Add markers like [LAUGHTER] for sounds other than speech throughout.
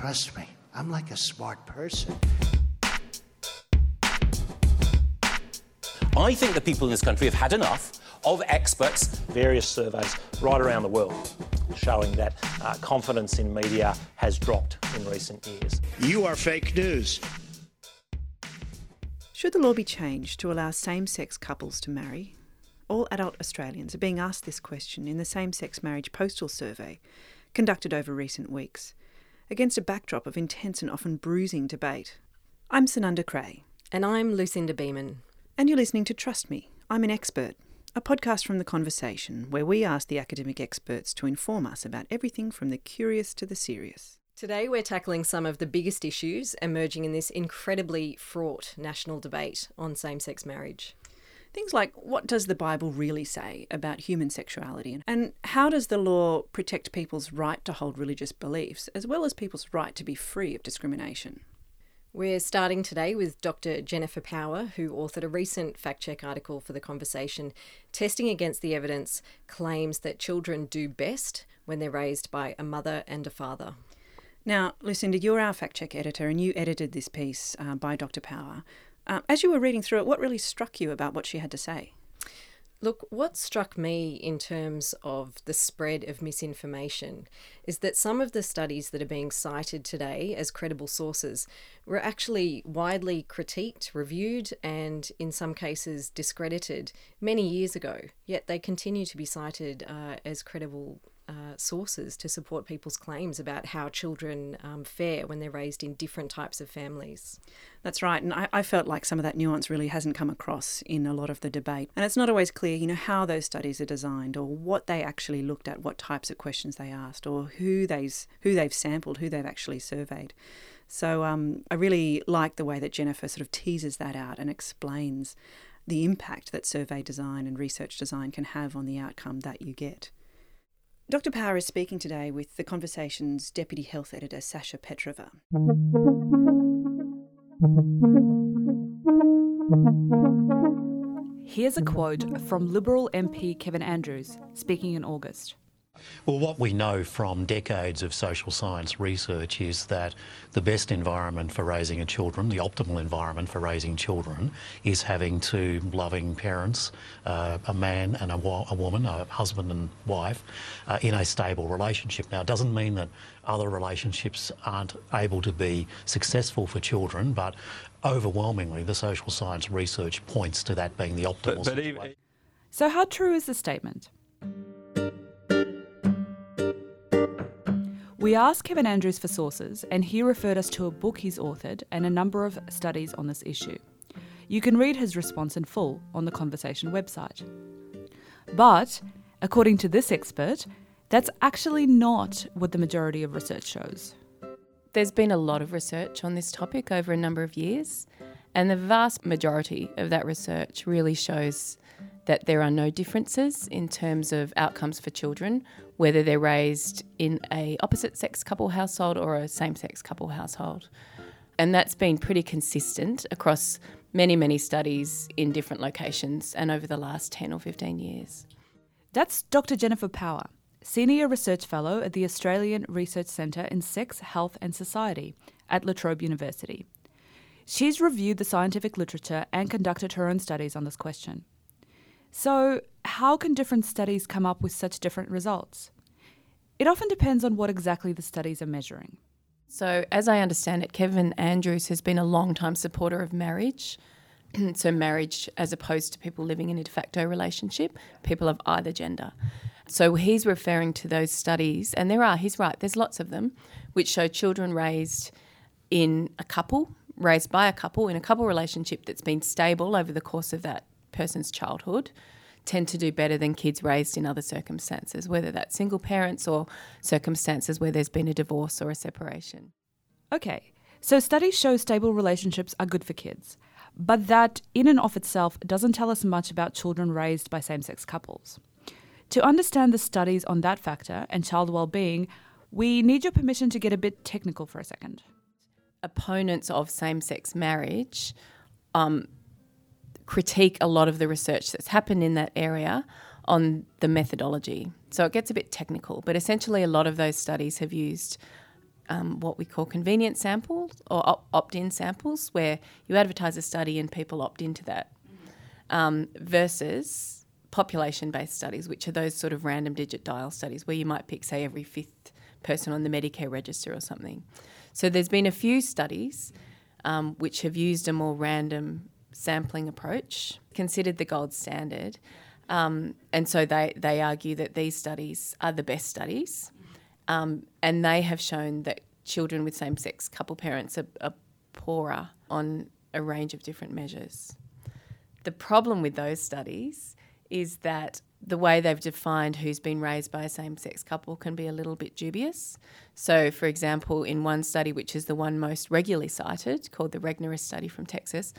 Trust me, I'm like a smart person. I think the people in this country have had enough of experts. Various surveys right around the world showing that uh, confidence in media has dropped in recent years. You are fake news. Should the law be changed to allow same sex couples to marry? All adult Australians are being asked this question in the Same Sex Marriage Postal Survey, conducted over recent weeks, against a backdrop of intense and often bruising debate. I'm Sunanda Creagh. And I'm Lucinda Beaman. And you're listening to Trust Me, I'm an Expert, a podcast from The Conversation where we ask the academic experts to inform us about everything from the curious to the serious. Today, we're tackling some of the biggest issues emerging in this incredibly fraught national debate on same sex marriage. Things like what does the Bible really say about human sexuality? And how does the law protect people's right to hold religious beliefs, as well as people's right to be free of discrimination? We're starting today with Dr. Jennifer Power, who authored a recent fact check article for The Conversation, testing against the evidence claims that children do best when they're raised by a mother and a father. Now, Lucinda, you're our fact check editor, and you edited this piece uh, by Dr. Power. Uh, as you were reading through it, what really struck you about what she had to say? Look, what struck me in terms of the spread of misinformation is that some of the studies that are being cited today as credible sources were actually widely critiqued, reviewed, and in some cases discredited many years ago, yet they continue to be cited uh, as credible uh, sources to support people's claims about how children um, fare when they're raised in different types of families. That's right, and I, I, felt like some of that nuance really hasn't come across in a lot of the debate. And it's not always clear, you know, how those studies are designed or what they actually looked at, what types of questions they asked, or who they've who they've sampled, who they've actually surveyed. So um, I really like the way that Jennifer sort of teases that out and explains the impact that survey design and research design can have on the outcome that you get. Dr. Power is speaking today with the Conversation's Deputy Health Editor, Sasha Petrova. Here's a quote from Liberal MP Kevin Andrews speaking in August. Well, what we know from decades of social science research is that the best environment for raising a children, the optimal environment for raising children, is having two loving parents, uh, a man and a, wo- a, woman, a husband and wife, uh, in a stable relationship. Now, it doesn't mean that other relationships aren't able to be successful for children, but overwhelmingly, the social science research points to that being the optimal but, but situation. Even... So, how true is the statement? We asked Kevin Andrews for sources, and he referred us to a book he's authored and a number of studies on this issue. You can read his response in full on the Conversation website. But, according to this expert, that's actually not what the majority of research shows. There's been a lot of research on this topic over a number of years, and the vast majority of that research really shows that there are no differences in terms of outcomes for children, whether they're raised in a opposite sex couple household or a same sex couple household. And that's been pretty consistent across many, many studies in different locations and over the last 10 or 15 years. That's Dr. Jennifer Power, Senior Research Fellow at the Australian Research Centre in Sex, Health and Society at La Trobe University. She's reviewed the scientific literature and conducted her own studies on this question. So, how can different studies come up with such different results? It often depends on what exactly the studies are measuring. So, as I understand it, Kevin Andrews has been a long time supporter of marriage. [CLEARS THROAT] so, marriage as opposed to people living in a de facto relationship, people of either gender. So, he's referring to those studies, and there are, he's right, there's lots of them, which show children raised in a couple, raised by a couple, in a couple relationship that's been stable over the course of that person's childhood tend to do better than kids raised in other circumstances, whether that's single parents or circumstances where there's been a divorce or a separation. Okay, so studies show stable relationships are good for kids, but that in and of itself doesn't tell us much about children raised by same sex couples. To understand the studies on that factor and child well-being, we need your permission to get a bit technical for a second. Opponents of same sex marriage um, critique a lot of the research that's happened in that area on the methodology. So it gets a bit technical, but essentially, a lot of those studies have used um, what we call convenient samples or op- opt in samples, where you advertise a study and people opt into that, um, versus population based studies, which are those sort of random digit dial studies where you might pick, say, every fifth person on the Medicare register or something. So there's been a few studies um, which have used a more random sampling approach, considered the gold standard. Um, and so they, they argue that these studies are the best studies. Um, and they have shown that children with same sex couple parents are, are poorer on a range of different measures. The problem with those studies is that the way they've defined who's been raised by a same sex couple can be a little bit dubious. So, for example, in one study, which is the one most regularly cited, called the Regnerus study from Texas,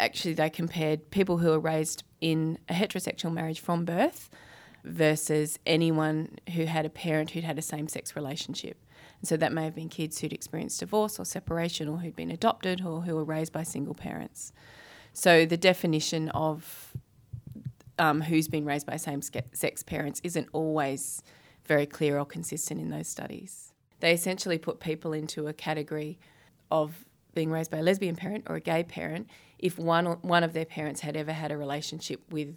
actually they compared people who are raised in a heterosexual marriage from birth versus anyone who had a parent who'd had a same sex relationship. So that may have been kids who'd experienced divorce or separation or who'd been adopted or who were raised by single parents. So the definition of um, who's been raised by same sex parents isn't always very clear or consistent in those studies. They essentially put people into a category of being raised by a lesbian parent or a gay parent if one one of their parents had ever had a relationship with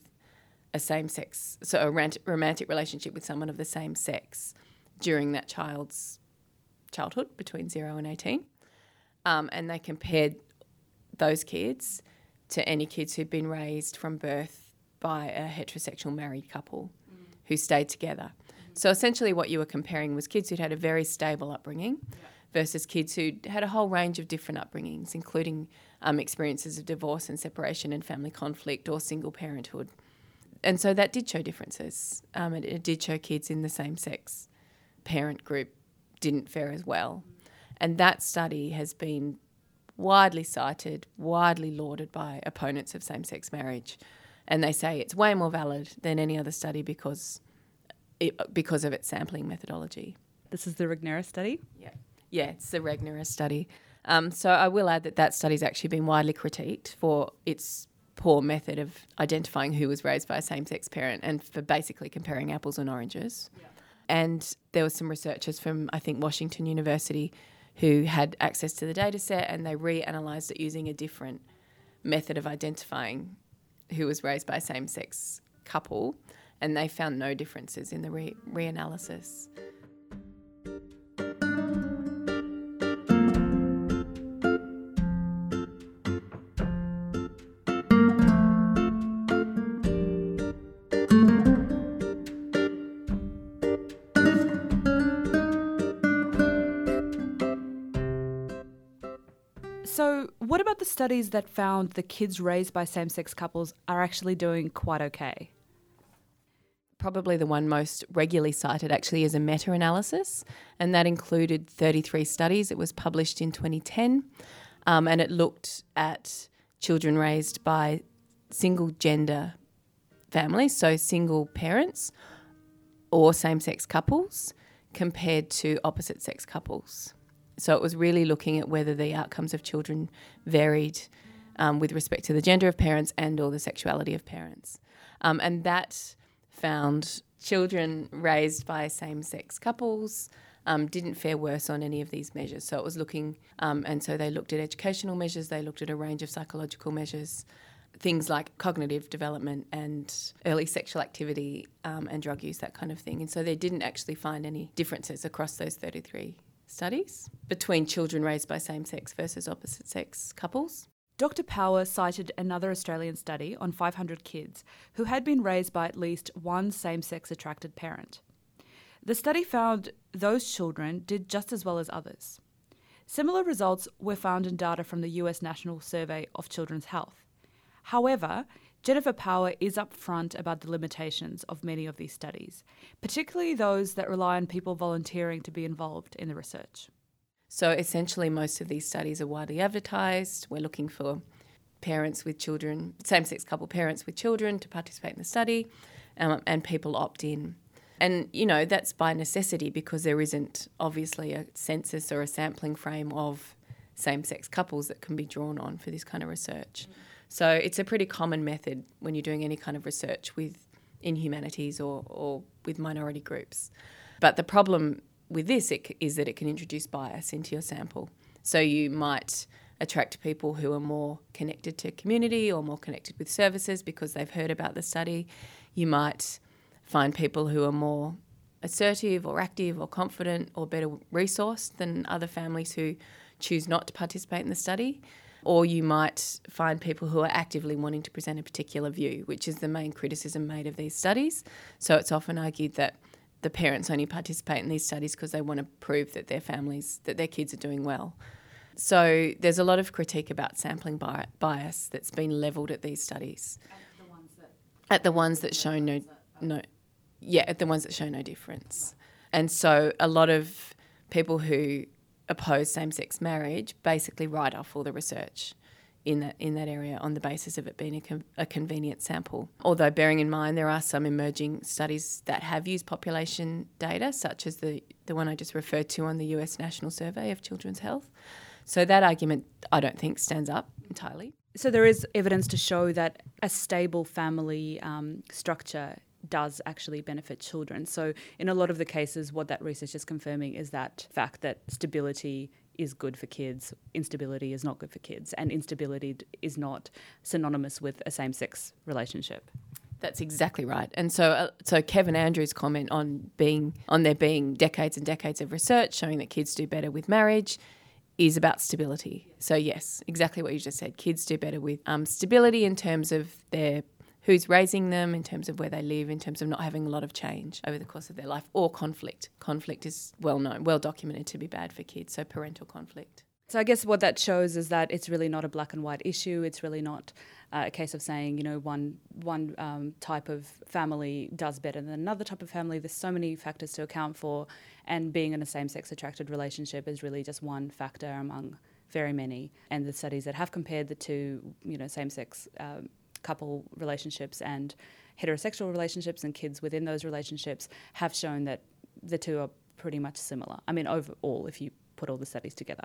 a same sex, so a romantic relationship with someone of the same sex during that child's childhood between zero and 18. Um, and they compared those kids to any kids who'd been raised from birth by a heterosexual married couple mm. who stayed together. Mm. So essentially, what you were comparing was kids who'd had a very stable upbringing yeah. versus kids who'd had a whole range of different upbringings, including um, experiences of divorce and separation and family conflict or single parenthood. And so that did show differences. Um, it, it, did show kids in the same sex parent group didn't fare as well. And that study has been widely cited, widely lauded by opponents of same sex marriage and they say it's way more valid than any other study because it, because of its sampling methodology. This is the Regnerus study. Yeah, yeah, it's the Regnerus study. Um, so I will add that that study's actually been widely critiqued for its poor method of identifying who was raised by a same-sex parent and for basically comparing apples and oranges. Yeah. And there were some researchers from I think Washington University who had access to the data set and they reanalyzed it using a different method of identifying who was raised by a same sex couple, and they found no differences in the re- reanalysis. The studies that found the kids raised by same sex couples are actually doing quite okay? Probably the one most regularly cited actually is a meta analysis, and that included 33 studies. It was published in 2010, um, and it looked at children raised by single gender families, so single parents or same sex couples, compared to opposite sex couples. So it was really looking at whether the outcomes of children varied um, with respect to the gender of parents and or the sexuality of parents. Um, and that found children raised by same-sex couples um, didn't fare worse on any of these measures. So it was looking, um, and so they looked at educational measures, they looked at a range of psychological measures, things like cognitive development and early sexual activity um, and drug use, that kind of thing. And so they didn't actually find any differences across those 33 studies between children raised by same sex versus opposite sex couples. Dr. Power cited another Australian study on 500 kids who had been raised by at least one same sex attracted parent. The study found those children did just as well as others. Similar results were found in data from the US National Survey of Children's Health. However, Jennifer Power is upfront about the limitations of many of these studies, particularly those that rely on people volunteering to be involved in the research. So essentially, most of these studies are widely advertised. We're looking for parents with children, same sex couple parents with children to participate in the study, um, and people opt in. And, you know, that's by necessity because there isn't obviously a census or a sampling frame of same sex couples that can be drawn on for this kind of research. Mm-hmm. So it's a pretty common method when you're doing any kind of research with in humanities or, or with minority groups. But the problem with this it, is that it can introduce bias into your sample. So you might attract people who are more connected to community or more connected with services because they've heard about the study. You might find people who are more assertive or active or confident or better resourced than other families who choose not to participate in the study. Or you might find people who are actively wanting to present a particular view, which is the main criticism made of these studies. So it's often argued that the parents only participate in these studies because they want to prove that their families, that their kids are doing well. So there's a lot of critique about sampling bias that's been levelled at these studies. At the ones that, at the ones that show no, no, yeah, at the ones that show no difference. And so a lot of people who oppose same-sex marriage basically write off all the research in that in that area on the basis of it being a, a, convenient sample. Although bearing in mind there are some emerging studies that have used population data, such as the the one I just referred to on the U.S. National Survey of Children's Health. So that argument I don't think stands up entirely. So there is evidence to show that a stable family um, structure does actually benefit children. So, in a lot of the cases, what that research is confirming is that fact that stability is good for kids, instability is not good for kids, and instability is not synonymous with a same sex relationship. That's exactly right. And so, uh, so Kevin Andrews' comment on being on there being decades and decades of research showing that kids do better with marriage is about stability. So yes, exactly what you just said. Kids do better with um, stability in terms of their who's raising them, in terms of where they live, in terms of not having a lot of change over the course of their life, or conflict. Conflict is well known, well documented to be bad for kids, so parental conflict. So I guess what that shows is that it's really not a black and white issue. It's really not uh, a case of saying you know one one um, type of family does better than another type of family. There's so many factors to account for, and being in a same-sex attracted relationship is really just one factor among very many. And the studies that have compared the two, you know, same-sex um, couple relationships and heterosexual relationships and kids within those relationships have shown that the two are pretty much similar. I mean, overall, if you put all the studies together.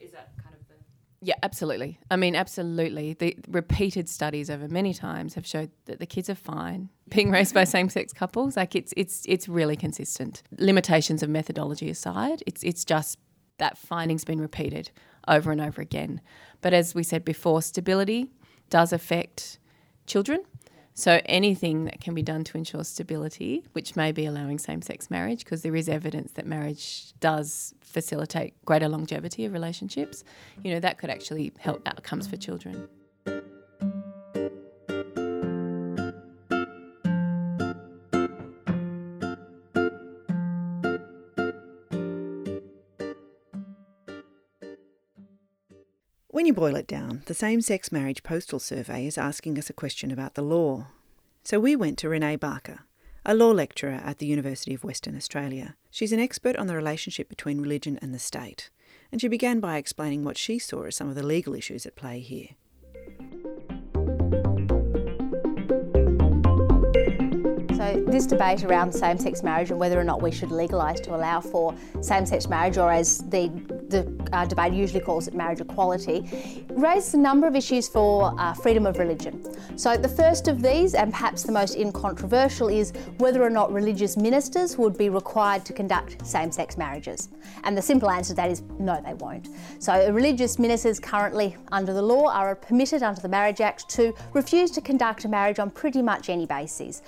Is that kind of the. Yeah, absolutely. I mean, absolutely. The repeated studies over many times have showed that the kids are fine being raised by same-sex couples. Like it's it's it's really consistent. Limitations of methodology aside, it's it's just that finding's been repeated over and over again. But as we said before, stability does affect children. So anything that can be done to ensure stability, which may be allowing same-sex marriage, because there is evidence that marriage does facilitate greater longevity of relationships, you know, that could actually help outcomes for children. When you boil it down, the same sex marriage postal survey is asking us a question about the law. So we went to Renae Barker, a law lecturer at the University of Western Australia. She's an expert on the relationship between religion and the state, and she began by explaining what she saw as some of the legal issues at play here. This debate around same sex marriage and whether or not we should legalise to allow for same sex marriage, or as the the uh, debate usually calls it marriage equality, raises a number of issues for uh, freedom of religion. So, the first of these, and perhaps the most incontroversial, is whether or not religious ministers would be required to conduct same sex marriages. And the simple answer to that is no, they won't. So, religious ministers currently under the law are permitted under the Marriage Act to refuse to conduct a marriage on pretty much any basis.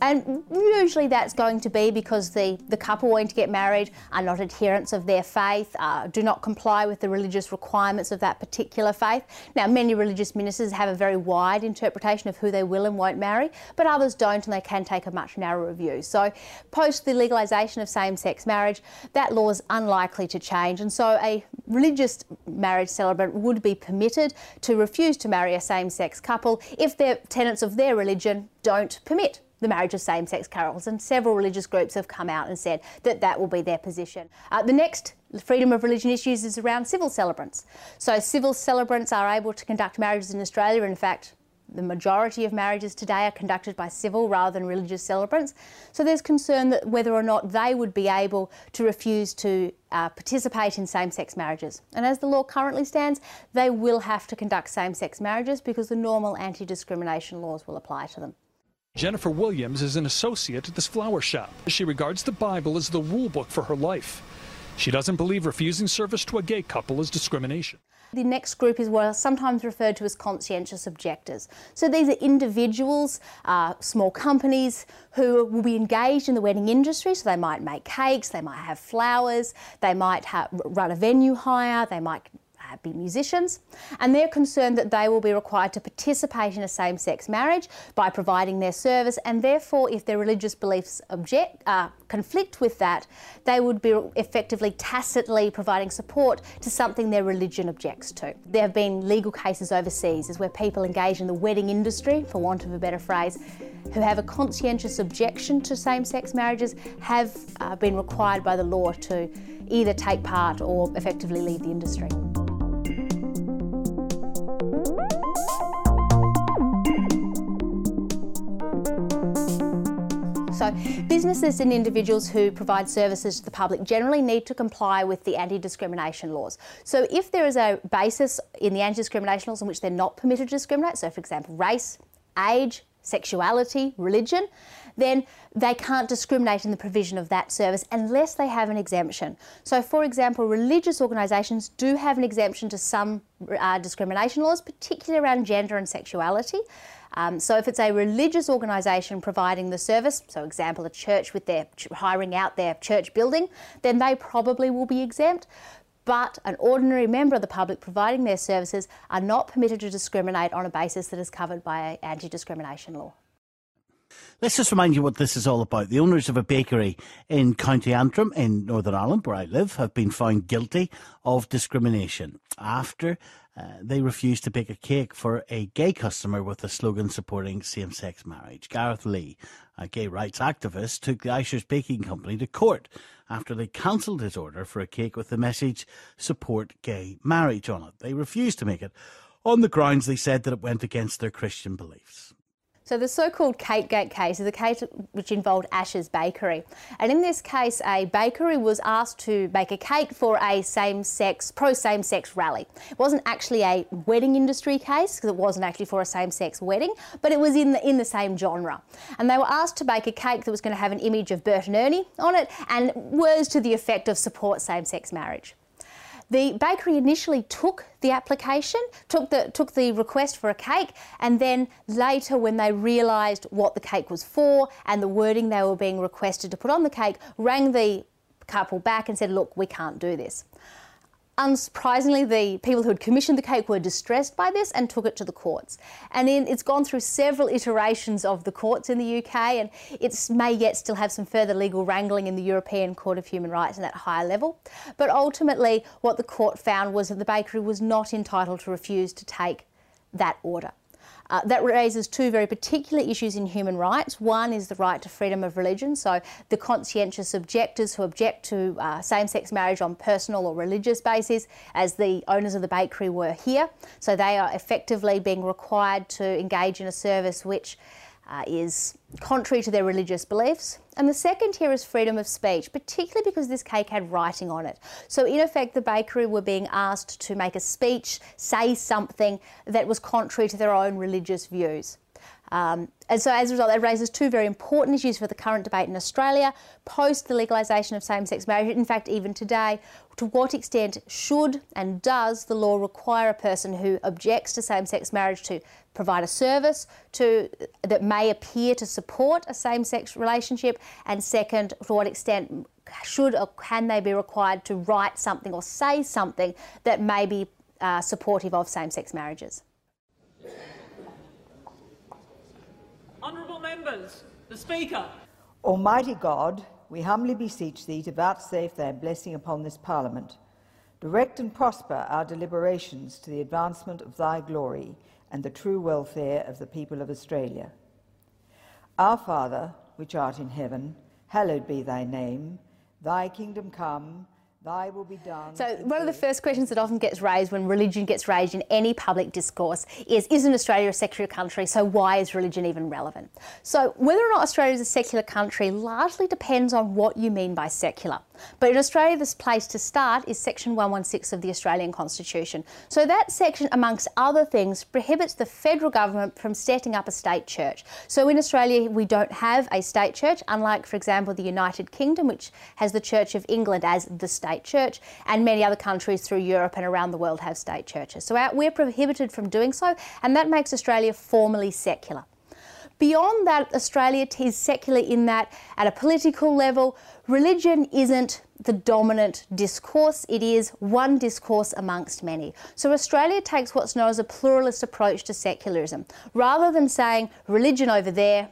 And usually that's going to be because the, the couple wanting to get married are not adherents of their faith, uh, do not comply with the religious requirements of that particular faith. Now, many religious ministers have a very wide interpretation of who they will and won't marry, but others don't and they can take a much narrower view. So, post the legalisation of same sex marriage, that law is unlikely to change. And so, a religious marriage celebrant would be permitted to refuse to marry a same sex couple if the tenets of their religion don't permit the marriage of same sex couples, and several religious groups have come out and said that that will be their position. Uh, the next freedom of religion issues is around civil celebrants. So, civil celebrants are able to conduct marriages in Australia. In fact, the majority of marriages today are conducted by civil rather than religious celebrants. So there's concern that whether or not they would be able to refuse to uh, participate in same sex marriages. And as the law currently stands, they will have to conduct same sex marriages because the normal anti discrimination laws will apply to them. Jennifer Williams is an associate at this flower shop. She regards the Bible as the rule book for her life. She doesn't believe refusing service to a gay couple is discrimination. The next group is what are sometimes referred to as conscientious objectors. So these are individuals, uh, small companies who will be engaged in the wedding industry. So they might make cakes, they might have flowers, they might have, run a venue hire, they be musicians, and they're concerned that they will be required to participate in a same sex marriage by providing their service, and therefore, if their religious beliefs object, uh, conflict with that, they would be effectively tacitly providing support to something their religion objects to. There have been legal cases overseas as where people engage in the wedding industry, for want of a better phrase, who have a conscientious objection to same sex marriages have uh, been required by the law to either take part or effectively leave the industry. So, businesses and individuals who provide services to the public generally need to comply with the anti discrimination laws. So, if there is a basis in the anti discrimination laws in which they're not permitted to discriminate, so for example, race, age, sexuality, religion, then they can't discriminate in the provision of that service unless they have an exemption. So, for example, religious organisations do have an exemption to some uh, discrimination laws, particularly around gender and sexuality. Um, so if it's a religious organisation providing the service, so example a church with their hiring out their church building, then they probably will be exempt. But an ordinary member of the public providing their services are not permitted to discriminate on a basis that is covered by anti discrimination law. Let's just remind you what this is all about. The owners of a bakery in County Antrim in Northern Ireland, where I live, have been found guilty of discrimination after uh, they refused to bake a cake for a gay customer with a slogan supporting same sex marriage. Gareth Lee, a gay rights activist, took the Ashers Baking Company to court after they cancelled his order for a cake with the message support gay marriage on it. They refused to make it on the grounds they said that it went against their Christian beliefs. So the so-called Cakegate case is a case which involved Ashers Bakery. And in this case, a bakery was asked to bake a cake for a same-sex, pro-same-sex rally. It wasn't actually a wedding industry case, because it wasn't actually for a same-sex wedding, but it was in the, in the same genre. And they were asked to bake a cake that was going to have an image of Bert and Ernie on it and words to the effect of support same-sex marriage. The bakery initially took the application, took the, took the request for a cake, and then later, when they realised what the cake was for and the wording they were being requested to put on the cake, rang the couple back and said, Look, we can't do this. Unsurprisingly, the people who had commissioned the cake were distressed by this and took it to the courts. And in, it's gone through several iterations of the courts in the UK, and it may yet still have some further legal wrangling in the European Court of Human Rights and at higher level. But ultimately, what the court found was that the bakery was not entitled to refuse to take that order. Uh, that raises two very particular issues in human rights. One is the right to freedom of religion, so the conscientious objectors who object to uh, same sex marriage on personal or religious basis, as the owners of the bakery were here. So they are effectively being required to engage in a service which uh, is contrary to their religious beliefs. And the second here is freedom of speech, particularly because this cake had writing on it. So, in effect, the bakery were being asked to make a speech, say something that was contrary to their own religious views. Um, and so, as a result, that raises two very important issues for the current debate in Australia post the legalisation of same sex marriage. In fact, even today, to what extent should and does the law require a person who objects to same sex marriage to provide a service to, that may appear to support a same sex relationship? And second, to what extent should or can they be required to write something or say something that may be uh, supportive of same sex marriages? Honourable members, the Speaker. Almighty God, we humbly beseech thee to vouchsafe thy blessing upon this Parliament. Direct and prosper our deliberations to the advancement of thy glory and the true welfare of the people of Australia. Our Father, which art in heaven, hallowed be thy name. Thy kingdom come, Thy will be done. So, one of the first questions that often gets raised when religion gets raised in any public discourse is Isn't Australia a secular country? So, why is religion even relevant? So, whether or not Australia is a secular country largely depends on what you mean by secular. But in Australia, this place to start is Section 116 of the Australian Constitution. So that section, amongst other things, prohibits the federal government from setting up a state church. So in Australia, we don't have a state church, unlike, for example, the United Kingdom, which has the Church of England as the state church, and many other countries through Europe and around the world have state churches. So we're prohibited from doing so, and that makes Australia formally secular. Beyond that, Australia is secular in that, at a political level, religion isn't the dominant discourse, it is one discourse amongst many. So Australia takes what's known as a pluralist approach to secularism. Rather than saying religion over there,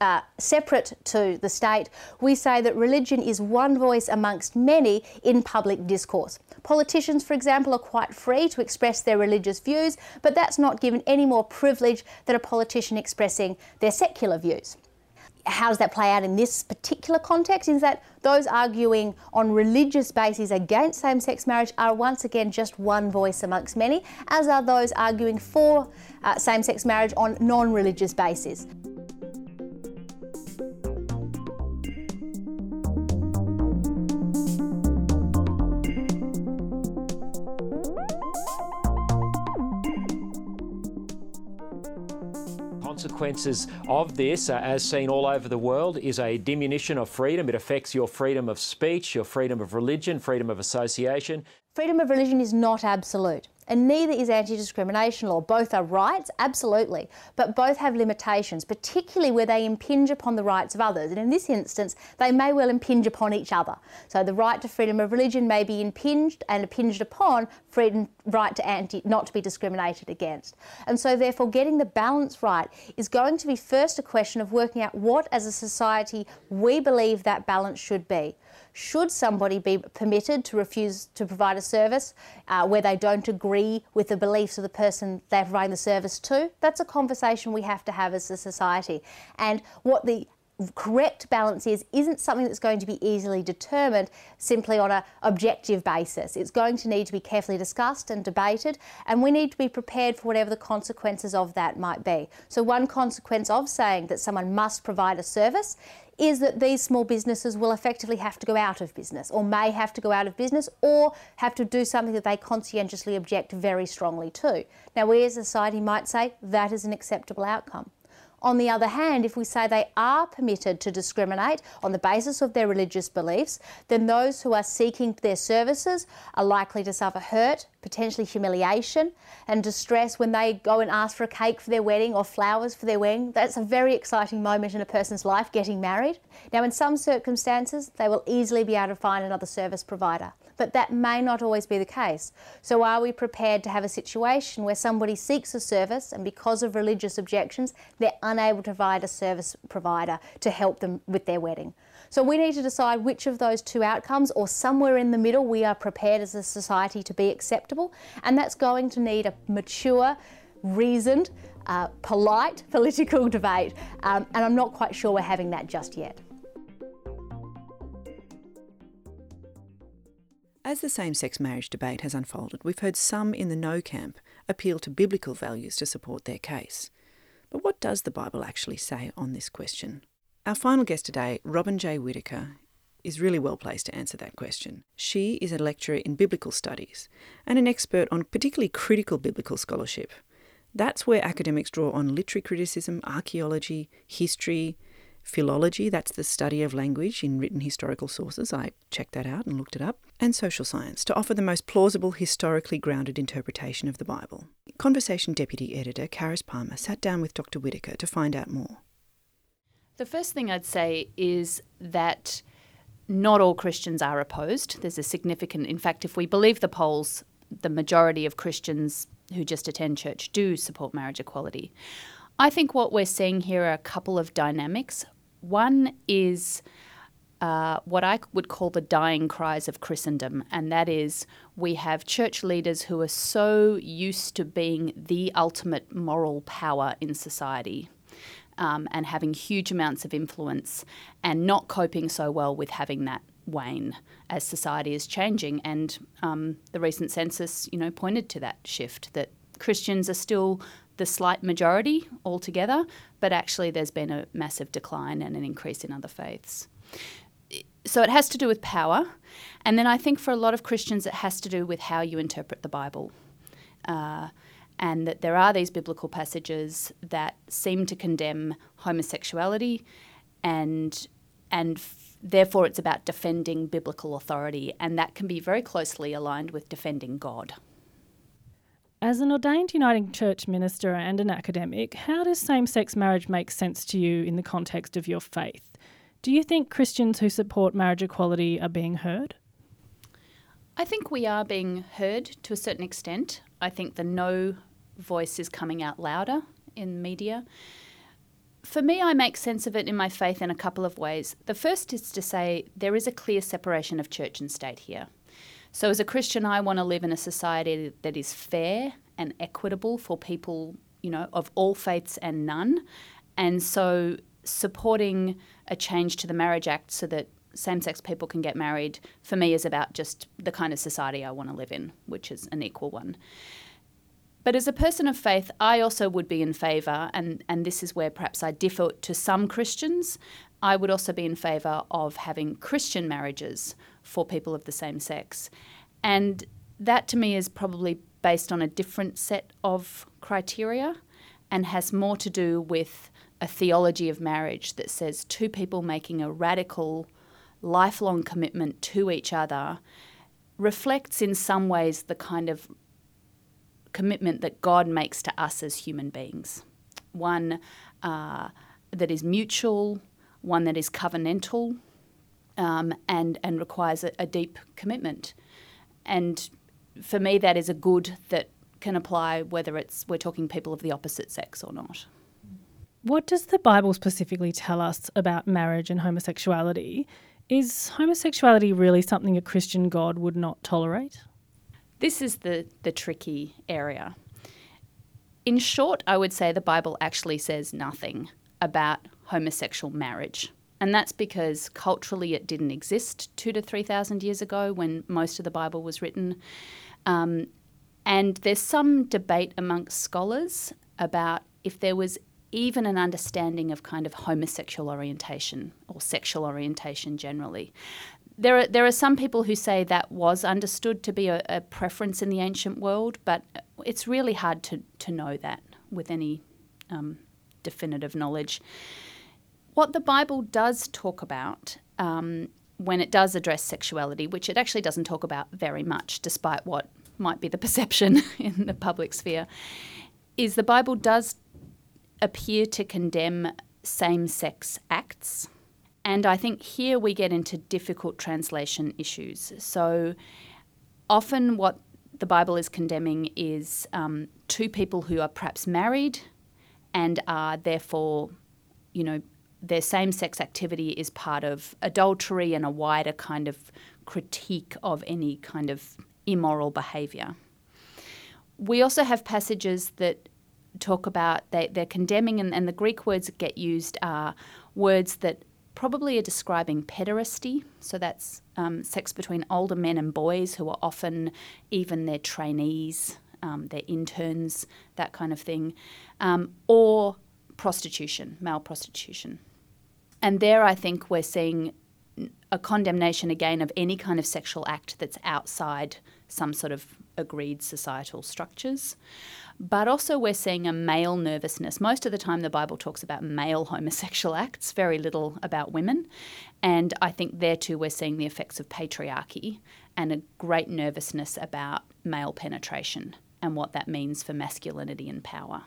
uh, separate to the state, we say that religion is one voice amongst many in public discourse. Politicians, for example, are quite free to express their religious views, but that's not given any more privilege than a politician expressing their secular views. How does that play out in this particular context? Is that those arguing on religious bases against same sex marriage are once again just one voice amongst many, as are those arguing for uh, same sex marriage on non religious bases. Consequences of this, uh, as seen all over the world, is a diminution of freedom. It affects your freedom of speech, your freedom of religion, freedom of association. Freedom of religion is not absolute and neither is anti discrimination law. Both are rights, absolutely, but both have limitations, particularly where they impinge upon the rights of others. And in this instance, they may well impinge upon each other. So the right to freedom of religion may be impinged and impinged upon freedom, right to anti, not to be discriminated against. And so, therefore, getting the balance right is going to be first a question of working out what, as a society, we believe that balance should be. Should somebody be permitted to refuse to provide a service uh, where they don't agree with the beliefs of the person they're providing the service to? That's a conversation we have to have as a society. And what the correct balance is isn't something that's going to be easily determined simply on an objective basis. It's going to need to be carefully discussed and debated, and we need to be prepared for whatever the consequences of that might be. So, one consequence of saying that someone must provide a service is that these small businesses will effectively have to go out of business or may have to go out of business or have to do something that they conscientiously object very strongly to. Now, we as a society might say that is an acceptable outcome. On the other hand, if we say they are permitted to discriminate on the basis of their religious beliefs, then those who are seeking their services are likely to suffer hurt, potentially humiliation, and distress when they go and ask for a cake for their wedding or flowers for their wedding. That's a very exciting moment in a person's life, getting married. Now, in some circumstances, they will easily be able to find another service provider but that may not always be the case. So, are we prepared to have a situation where somebody seeks a service and because of religious objections, they're unable to provide a service provider to help them with their wedding? So, we need to decide which of those two outcomes, or somewhere in the middle, we are prepared as a society to be acceptable, and that's going to need a mature, reasoned, uh, polite political [LAUGHS] debate, um, and I'm not quite sure we're having that just yet. As the same sex marriage debate has unfolded, we've heard some in the no camp appeal to biblical values to support their case. But what does the Bible actually say on this question? Our final guest today, Robyn J. Whitaker, is really well placed to answer that question. She is a lecturer in biblical studies and an expert on particularly critical biblical scholarship. That's where academics draw on literary criticism, archaeology, history, philology, that's the study of language in written historical sources, I checked that out and looked it up, and social science to offer the most plausible, historically grounded interpretation of the Bible. Conversation Deputy Editor Charis Palmer sat down with Dr. Whitaker to find out more. The first thing I'd say is that not all Christians are opposed. There's a significant, in fact, if we believe the polls, the majority of Christians who just attend church do support marriage equality. I think what we're seeing here are a couple of dynamics. One is uh, what I would call the dying cries of Christendom, and that is we have church leaders who are so used to being the ultimate moral power in society. Um, and having huge amounts of influence, and not coping so well with having that wane as society is changing. And um, the recent census, you know, pointed to that shift that Christians are still the slight majority altogether, but actually there's been a massive decline and an increase in other faiths. So it has to do with power. And then I think for a lot of Christians, it has to do with how you interpret the Bible. Uh, and that there are these biblical passages that seem to condemn homosexuality, and and f- therefore it's about defending biblical authority, and that can be very closely aligned with defending God. As an ordained Uniting Church minister and an academic, how does same sex marriage make sense to you in the context of your faith? Do you think Christians who support marriage equality are being heard? I think we are being heard to a certain extent. I think the no voice is coming out louder in media. For me, I make sense of it in my faith in a couple of ways. The first is to say there is a clear separation of church and state here. So, as a Christian, I want to live in a society that is fair and equitable for people, you know, of all faiths and none. And so, supporting a change to the Marriage Act so that same sex people can get married for me is about just the kind of society I want to live in, which is an equal one. But as a person of faith, I also would be in favour, and, and this is where perhaps I differ to some Christians. I would also be in favour of having Christian marriages for people of the same sex. And that to me is probably based on a different set of criteria and has more to do with a theology of marriage that says two people making a radical, lifelong commitment to each other reflects in some ways the kind of commitment that God makes to us as human beings. One uh, that is mutual, one that is covenantal, um, and and requires a, a deep commitment. And for me, that is a good that can apply whether it's we're talking people of the opposite sex or not. What does the Bible specifically tell us about marriage and homosexuality? Is homosexuality really something a Christian God would not tolerate? This is the, the tricky area. In short, I would say the Bible actually says nothing about homosexual marriage. And that's because culturally it didn't exist two to 3,000 years ago when most of the Bible was written. Um, and there's some debate amongst scholars about if there was even an understanding of kind of homosexual orientation or sexual orientation generally. There are, there are some people who say that was understood to be a, a preference in the ancient world, but it's really hard to, to know that with any um, definitive knowledge. What the Bible does talk about um, when it does address sexuality, which it actually doesn't talk about very much, despite what might be the [LAUGHS] perception in the public sphere, is the Bible does appear to condemn same sex acts. And I think here we get into difficult translation issues. So often, what the Bible is condemning is um, two people who are perhaps married and are therefore, you know, their same sex activity is part of adultery and a wider kind of critique of any kind of immoral behaviour. We also have passages that talk about they, they're condemning, and, and the Greek words that get used are words that probably are describing pederasty. So that's um, sex between older men and boys who are often even their trainees, um, their interns, that kind of thing, um, or prostitution, male prostitution. And there, I think we're seeing a condemnation again of any kind of sexual act that's outside some sort of agreed societal structures. But also, we're seeing a male nervousness. Most of the time, the Bible talks about male [LAUGHS] homosexual acts, very little about women. And I think there too, we're seeing the effects of patriarchy and a great nervousness about male penetration and what that means for masculinity and power.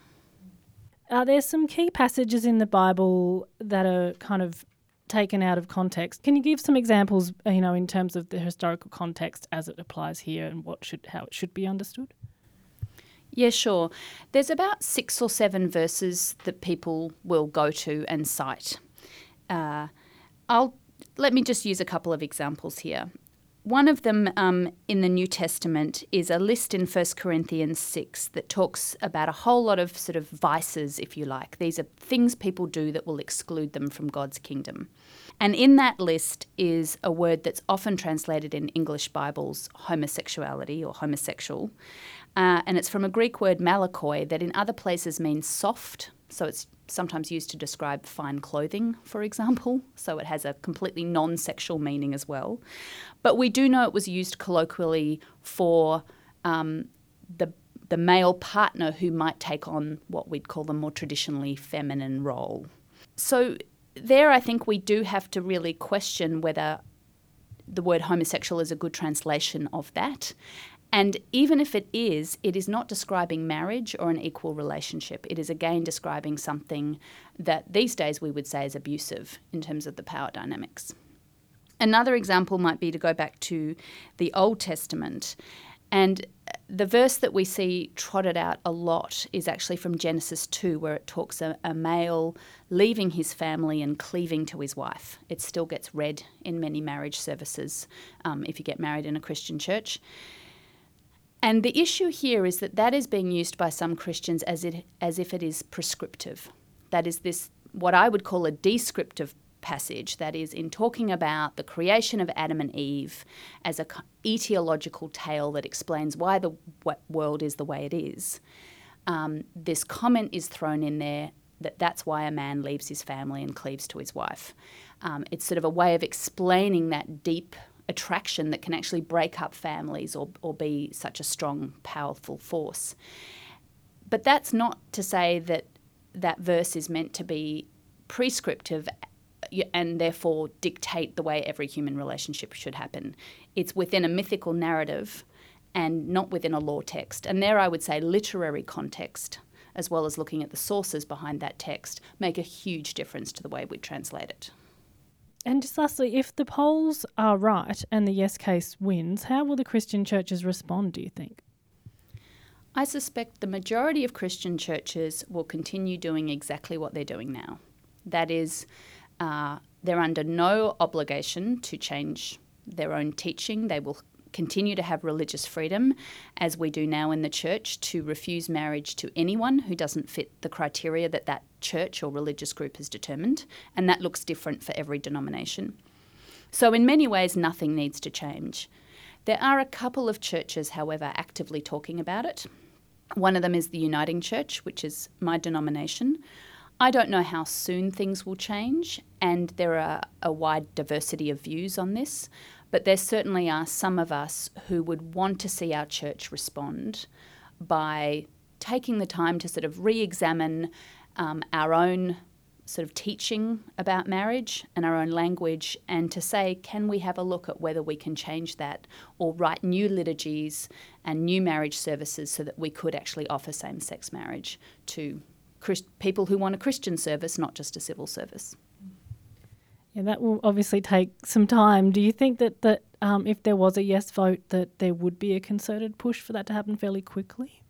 Are there some key passages in the Bible that are kind of taken out of context? Can you give some examples, uh, you know, in terms of the historical context as it applies here and what should how it should be understood? Yeah, sure. There's about six or seven verses that people will go to and cite. Uh, I'll let me just use a couple of examples here. One of them um, in the New Testament is a list in 1 Corinthians 6 that talks about a whole lot of sort of vices, if you like. These are things people do that will exclude them from God's kingdom. And in that list is a word that's often translated in English Bibles homosexuality or homosexual. Uh, and it's from a Greek word malakoi that in other places means soft. So it's sometimes used to describe fine clothing, for example, so it has a completely non sexual meaning as well. But we do know it was used colloquially for um, the, the male partner who might take on what we'd call the more traditionally feminine role. So, there I think we do have to really question whether the word homosexual is a good translation of that. And even if it is, it is not describing marriage or an equal relationship. It is again describing something that these days we would say is abusive in terms of the power dynamics. Another example might be to go back to the Old Testament. And the verse that we see trotted out a lot is actually from Genesis 2, where it talks a, a male leaving his family and cleaving to his wife. It still gets read in many marriage services um, if you get married in a Christian church. And the issue here is that that is being used by some Christians as, it, as if it is prescriptive. That is this, what I would call a descriptive passage, that is, in talking about the creation of Adam and Eve as a etiological tale that explains why the world is the way it is. Um, this comment is thrown in there that that's why a man leaves his family and cleaves to his wife. Um, it's sort of a way of explaining that deep attraction that can actually break up families or, or be such a strong, powerful force. But that's not to say that that verse is meant to be prescriptive and therefore dictate the way every human relationship should happen. It's within a mythical narrative and not within a law text. And there I would say literary context, as well as looking at the sources behind that text, make a huge difference to the way we translate it. And just lastly, if the polls are right and the yes case wins, how will the Christian churches respond, do you think? I suspect the majority of Christian churches will continue doing exactly what they're doing now. That is, uh, they're under no obligation to change their own teaching. They will continue to have religious freedom, as we do now in the church, to refuse marriage to anyone who doesn't fit the criteria that that church or religious group has determined, and that looks different for every denomination. So, in many ways, nothing needs to change. There are a couple of churches, however, actively talking about it. One of them is the Uniting Church, which is my denomination. I don't know how soon things will change, and there are a wide diversity of views on this. But there certainly are some of us who would want to see our church respond by taking the time to sort of re examine um, our own sort of teaching about marriage and our own language and to say, can we have a look at whether we can change that or write new liturgies and new marriage services so that we could actually offer same sex marriage to Christ- people who want a Christian service, not just a civil service. Yeah, that will obviously take some time. Do you think that that um, if there was a yes vote, that there would be a concerted push for that to happen fairly quickly?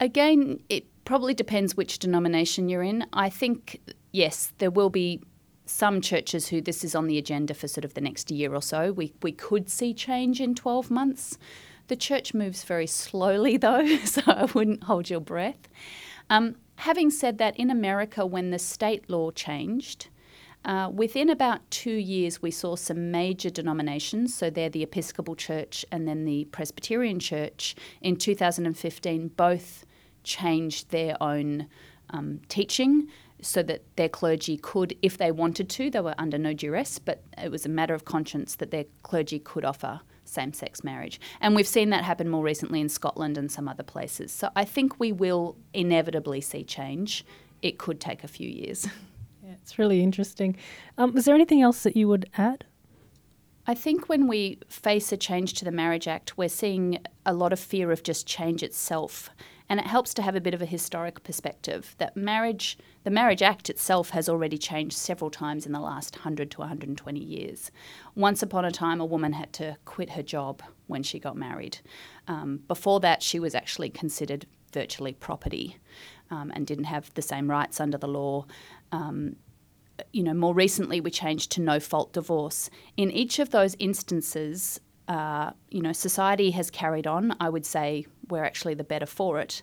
Again, it probably depends which denomination you're in. I think yes, there will be some churches who this is on the agenda for sort of the next year or so. We we could see change in 12 months. The church moves very slowly [LAUGHS] though, so I wouldn't hold your breath. Um, having said that, in America, when the state law changed, uh, within about two years, we saw some major denominations, so they're the Episcopal Church and then the Presbyterian Church, in 2015 both changed their own um, teaching so that their clergy could, if they wanted to, they were under no duress, but it was a matter of conscience that their clergy could offer same sex marriage. And we've seen that happen more recently in Scotland and some other places. So I think we will inevitably see change. It could take a few years. [LAUGHS] It's really interesting. Um, was there anything else that you would add? I think when we face a change to the Marriage Act, we're seeing a lot of fear of just change itself. And it helps to have a bit of a historic perspective that marriage, the Marriage Act itself has already changed several times in the last 100 to 120 years. Once upon a time, a woman had to quit her job when she got married. Um, before that, she was actually considered virtually property um, and didn't have the same rights under the law. Um, you know, more recently we changed to no fault divorce. In each of those instances, uh, you know, society has carried on. I would say we're actually the better for it.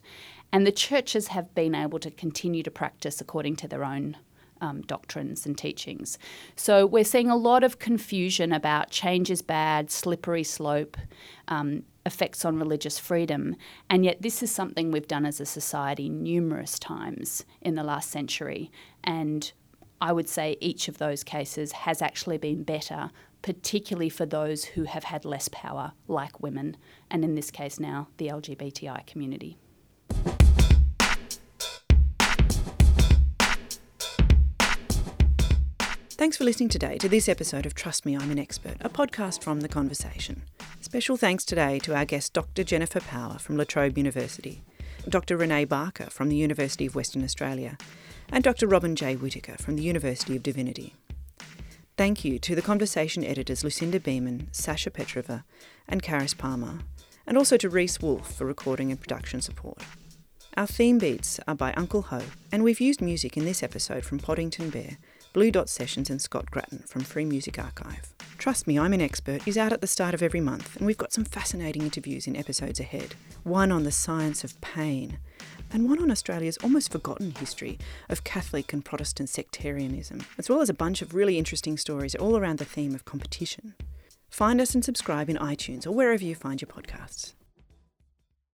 And the churches have been able to continue to practice according to their own um, doctrines and teachings. So we're seeing a lot of confusion about change is bad, slippery slope. Um, effects on religious freedom. And yet, this is something we've done as a society numerous times in the last century. And I would say each of those cases has actually been better, particularly for those who have had less power, like women, and in this case now, the LGBTI community. Thanks for listening today to this episode of Trust Me, I'm an Expert, a podcast from The Conversation. Special thanks today to our guest, Dr. Jennifer Power from La Trobe University, Dr. Renae Barker from the University of Western Australia, and Dr. Robyn J. Whitaker from the University of Divinity. Thank you to the Conversation editors Lucinda Beaman, Sasha Petrova, and Charis Palmer, and also to Reese Wolfe for recording and production support. Our theme beats are by Uncle Ho, and we've used music in this episode from Poddington Bear Blue Dot Sessions and Scott Gratton from Free Music Archive. Trust Me, I'm an Expert is out at the start of every month, and we've got some fascinating interviews in episodes ahead. One on the science of pain, and one on Australia's almost forgotten history of Catholic and Protestant sectarianism, as well as a bunch of really interesting stories all around the theme of competition. Find us and subscribe in iTunes or wherever you find your podcasts.